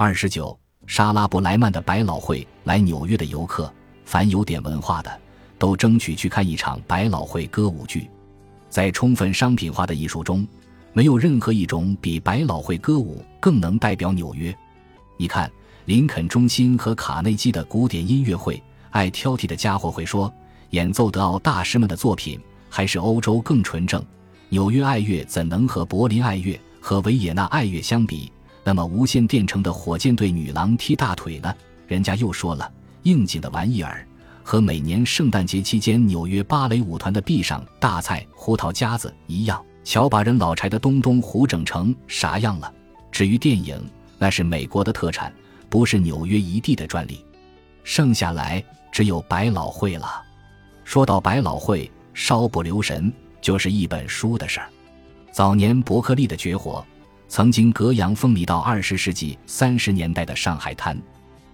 二十九，莎拉布莱曼的百老汇来纽约的游客，凡有点文化的，都争取去看一场百老汇歌舞剧。在充分商品化的艺术中，没有任何一种比百老汇歌舞更能代表纽约。你看，林肯中心和卡内基的古典音乐会，爱挑剔的家伙会说，演奏德奥大师们的作品还是欧洲更纯正。纽约爱乐怎能和柏林爱乐和维也纳爱乐相比？那么无线电城的火箭队女郎踢大腿呢？人家又说了，应景的玩意儿和每年圣诞节期间纽约芭蕾舞团的壁上大菜胡桃夹子一样。瞧把人老柴的东东胡整成啥样了？至于电影，那是美国的特产，不是纽约一地的专利。剩下来只有百老汇了。说到百老汇，稍不留神。就是一本书的事儿。早年伯克利的绝活，曾经隔洋风靡到二十世纪三十年代的上海滩。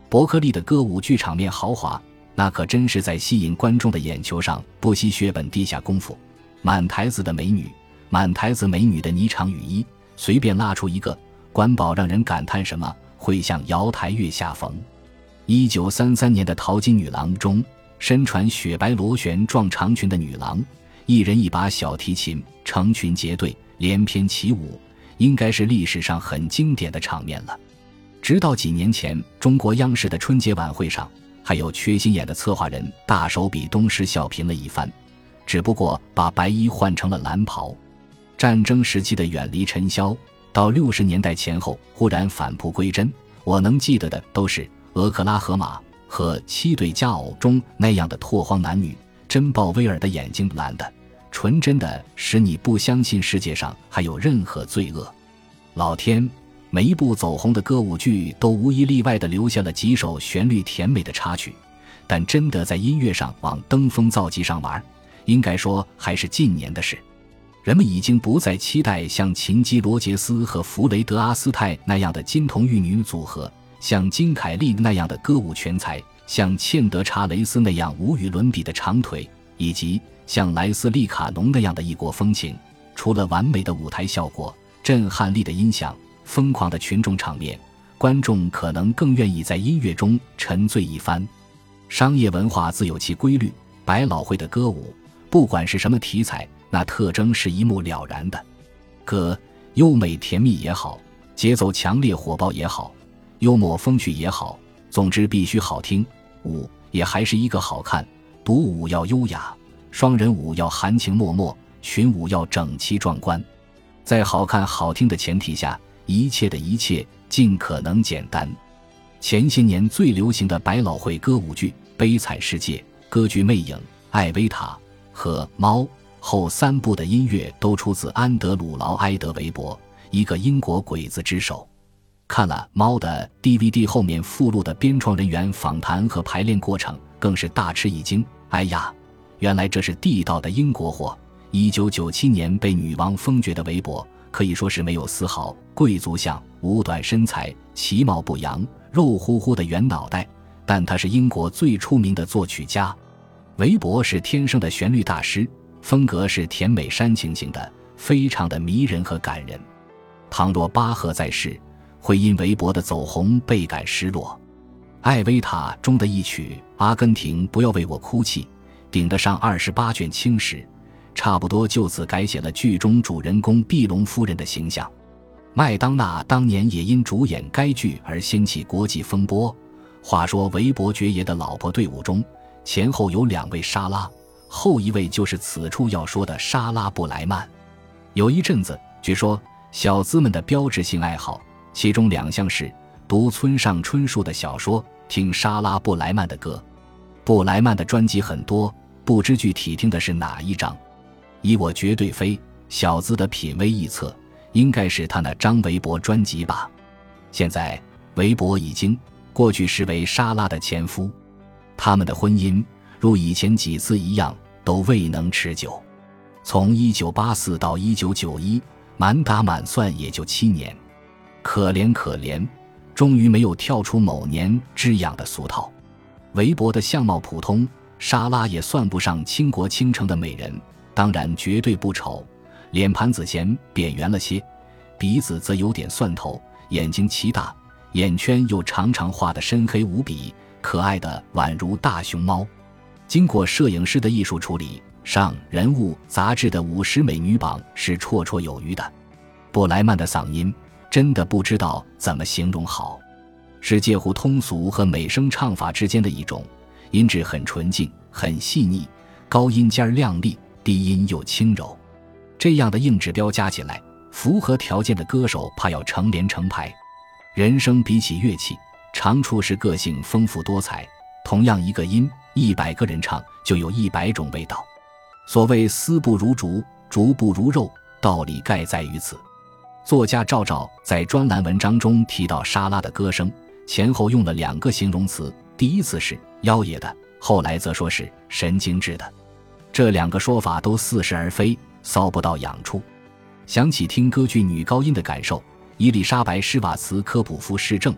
伯克利的歌舞剧场面豪华，那可真是在吸引观众的眼球上不惜血本地下功夫。满台子的美女，满台子美女的霓裳羽衣，随便拉出一个，管饱让人感叹什么会向瑶台月下逢。一九三三年的淘金女郎中，身穿雪白螺旋状长裙的女郎。一人一把小提琴，成群结队，连翩起舞，应该是历史上很经典的场面了。直到几年前，中国央视的春节晚会上，还有缺心眼的策划人大手笔东施效颦了一番，只不过把白衣换成了蓝袍。战争时期的远离尘嚣，到六十年代前后忽然返璞归真。我能记得的都是《俄克拉荷马》和《七对佳偶》中那样的拓荒男女。珍鲍威尔的眼睛蓝的、纯真的，使你不相信世界上还有任何罪恶。老天，每一部走红的歌舞剧都无一例外地留下了几首旋律甜美的插曲，但真的在音乐上往登峰造极上玩，应该说还是近年的事。人们已经不再期待像琴基罗杰斯和弗雷德阿斯泰那样的金童玉女组合，像金凯利那样的歌舞全才。像茜德查雷斯那样无与伦比的长腿，以及像莱斯利卡农那样的异国风情，除了完美的舞台效果、震撼力的音响、疯狂的群众场面，观众可能更愿意在音乐中沉醉一番。商业文化自有其规律，百老汇的歌舞，不管是什么题材，那特征是一目了然的。歌优美甜蜜也好，节奏强烈火爆也好，幽默风趣也好。总之必须好听，舞也还是一个好看。独舞要优雅，双人舞要含情脉脉，群舞要整齐壮观。在好看好听的前提下，一切的一切尽可能简单。前些年最流行的百老汇歌舞剧《悲惨世界》、歌剧《魅影》、《艾薇塔》和《猫》后三部的音乐都出自安德鲁·劳埃德·韦伯，一个英国鬼子之手。看了《猫》的 DVD 后面附录的编创人员访谈和排练过程，更是大吃一惊。哎呀，原来这是地道的英国货！一九九七年被女王封爵的韦伯，可以说是没有丝毫贵族相，五短身材，其貌不扬，肉乎乎的圆脑袋。但他是英国最出名的作曲家。韦伯是天生的旋律大师，风格是甜美煽情型的，非常的迷人和感人。倘若巴赫在世，会因韦伯的走红倍感失落，《艾薇塔》中的一曲《阿根廷不要为我哭泣》，顶得上二十八卷青史，差不多就此改写了剧中主人公碧龙夫人的形象。麦当娜当年也因主演该剧而掀起国际风波。话说韦伯爵爷的老婆队伍中，前后有两位莎拉，后一位就是此处要说的莎拉布莱曼。有一阵子，据说小资们的标志性爱好。其中两项是读村上春树的小说，听莎拉布莱曼的歌。布莱曼的专辑很多，不知具体听的是哪一张。以我绝对非小资的品味臆测，应该是他那张韦伯专辑吧。现在韦伯已经过去时为莎拉的前夫，他们的婚姻如以前几次一样都未能持久。从一九八四到一九九一，满打满算也就七年。可怜可怜，终于没有跳出某年之痒的俗套。韦伯的相貌普通，莎拉也算不上倾国倾城的美人，当然绝对不丑。脸盘子嫌扁圆了些，鼻子则有点蒜头，眼睛奇大，眼圈又常常画得深黑无比，可爱的宛如大熊猫。经过摄影师的艺术处理，上《人物》杂志的五十美女榜是绰绰有余的。布莱曼的嗓音真的不知道怎么形容好，是介乎通俗和美声唱法之间的一种，音质很纯净、很细腻，高音尖亮丽，低音又轻柔。这样的硬指标加起来，符合条件的歌手怕要成连成排。人声比起乐器，长处是个性丰富多彩。同样一个音，一百个人唱，就有一百种味道。所谓丝不如竹，竹不如肉，道理盖在于此。作家赵照在专栏文章中提到莎拉的歌声，前后用了两个形容词，第一次是妖冶的，后来则说是神经质的。这两个说法都似是而非，搔不到痒处。想起听歌剧女高音的感受。伊丽莎白·施瓦茨科普夫是正，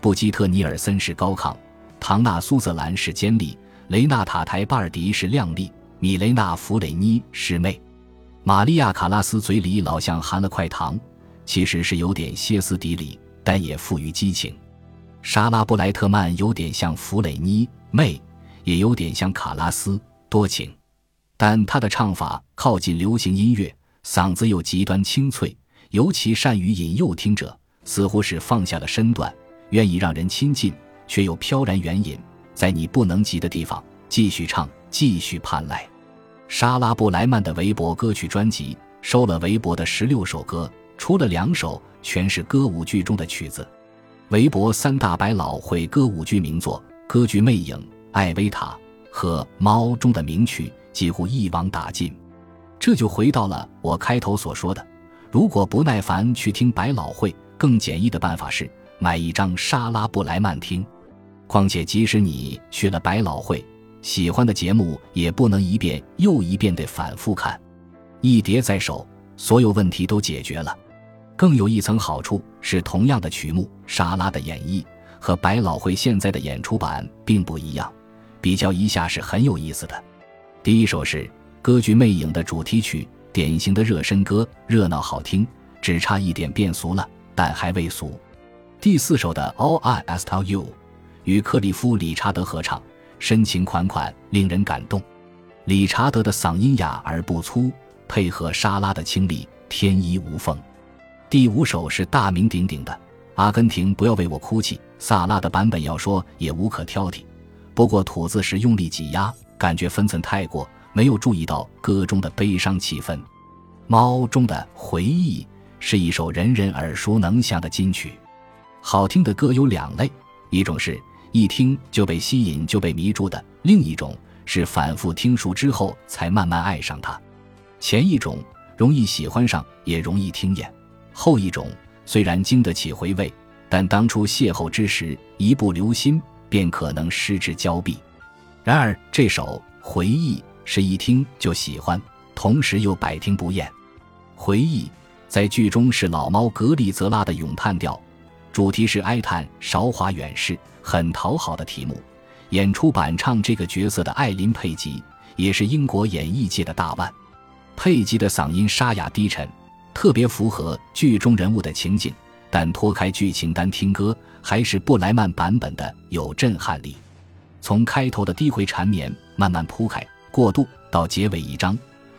布基特·尼尔森是高亢，唐纳·苏泽兰是尖利，雷纳塔·台巴尔迪是靓丽，米雷娜·弗雷妮是媚，玛利亚·卡拉斯嘴里老像含了块糖，其实是有点歇斯底里，但也富于激情。莎拉·布莱特曼有点像弗雷妮，媚，也有点像卡拉斯，多情，但她的唱法靠近流行音乐，嗓子又极端清脆。尤其善于引诱听者，似乎是放下了身段，愿意让人亲近，却又飘然远引，在你不能及的地方继续唱，继续盼来。莎拉布莱曼的韦伯歌曲专辑收了韦伯的十六首歌，除了两首全是歌舞剧中的曲子。韦伯三大百老汇歌舞剧名作《歌剧魅影》《艾薇塔》和《猫》中的名曲几乎一网打尽。这就回到了我开头所说的。如果不耐烦去听百老汇，更简易的办法是买一张莎拉布莱曼听。况且即使你去了百老汇，喜欢的节目也不能一遍又一遍地反复看，一碟在手，所有问题都解决了。更有一层好处是，同样的曲目，莎拉的演绎和百老汇现在的演出版并不一样，比较一下是很有意思的。第一首是歌剧《魅影》的主题曲。典型的热身歌，热闹好听，只差一点变俗了，但还未俗。第四首的 All I Ask of You，与克里夫·理查德合唱，深情款款，令人感动。理查德的嗓音哑而不粗，配合莎拉的清丽，天衣无缝。第五首是大名鼎鼎的《阿根廷不要为我哭泣》，萨拉的版本要说也无可挑剔，不过吐字时用力挤压，感觉分寸太过。没有注意到歌中的悲伤气氛，《猫》中的回忆是一首人人耳熟能详的金曲。好听的歌有两类，一种是一听就被吸引就被迷住的，另一种是反复听熟之后才慢慢爱上它。前一种容易喜欢上，也容易听厌；后一种虽然经得起回味，但当初邂逅之时一不留心，便可能失之交臂。然而这首回忆。是一听就喜欢，同时又百听不厌。回忆在剧中是老猫格里泽拉的咏叹调，主题是哀叹韶华远逝，很讨好的题目。演出版唱这个角色的艾琳佩吉也是英国演艺界的大腕。佩吉的嗓音沙哑低沉，特别符合剧中人物的情景。但脱开剧情单听歌，还是布莱曼版本的有震撼力。从开头的低回缠绵慢慢铺开。过渡到结尾一章，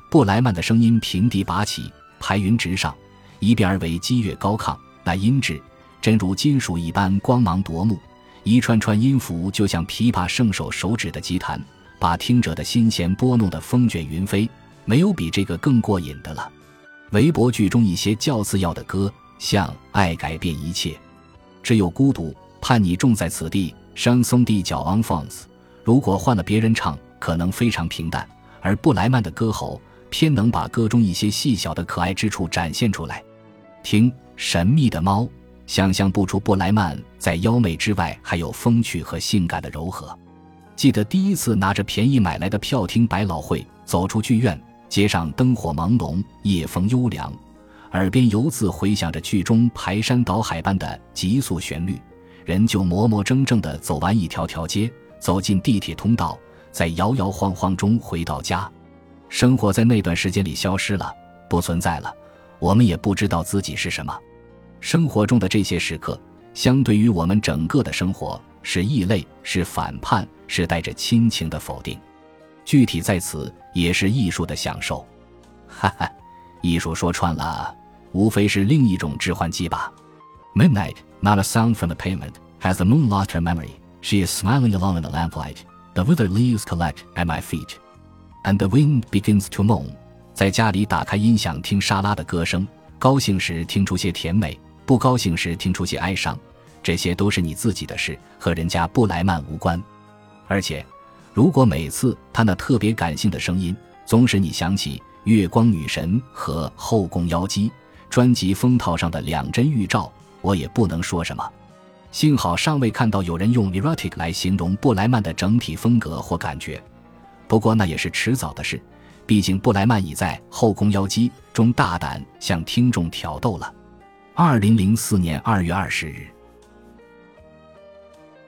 布莱曼的声音平地拔起，排云直上，一变而为激越高亢，那音质真如金属一般光芒夺目，一串串音符就像琵琶圣手手指的击弹，把听者的心弦拨弄得风卷云飞。没有比这个更过瘾的了。韦伯剧中一些较次要的歌，像《爱改变一切》，只有孤独，盼你种在此地，山松地角 on f o n s 如果换了别人唱。可能非常平淡，而布莱曼的歌喉偏能把歌中一些细小的可爱之处展现出来。听神秘的猫，想象不出布莱曼在妖媚之外还有风趣和性感的柔和。记得第一次拿着便宜买来的票听百老汇，走出剧院，街上灯火朦胧，夜风幽凉，耳边犹自回响着剧中排山倒海般的急速旋律，人就磨磨怔怔地走完一条条街，走进地铁通道。在摇摇晃晃中回到家，生活在那段时间里消失了，不存在了。我们也不知道自己是什么。生活中的这些时刻，相对于我们整个的生活，是异类，是反叛，是带着亲情的否定。具体在此，也是艺术的享受。哈哈，艺术说穿了，无非是另一种致幻剂吧。Midnight, not a sound from the pavement, has the moon lost her memory? She is smiling alone in the lamplight. The withered leaves collect at my feet, and the wind begins to moan. 在家里打开音响听莎拉的歌声，高兴时听出些甜美，不高兴时听出些哀伤。这些都是你自己的事，和人家布莱曼无关。而且。如果每次他那特别感性的声音总使你想起《月光女神》和《后宫妖姬》专辑封套上的两帧预兆，我也不能说什么。幸好尚未看到有人用 erotic 来形容布莱曼的整体风格或感觉，不过那也是迟早的事。毕竟布莱曼已在《后宫妖姬》中大胆向听众挑逗了。二零零四年二月二十日，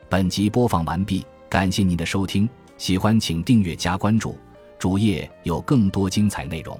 本集播放完毕，感谢您的收听。喜欢请订阅加关注，主页有更多精彩内容。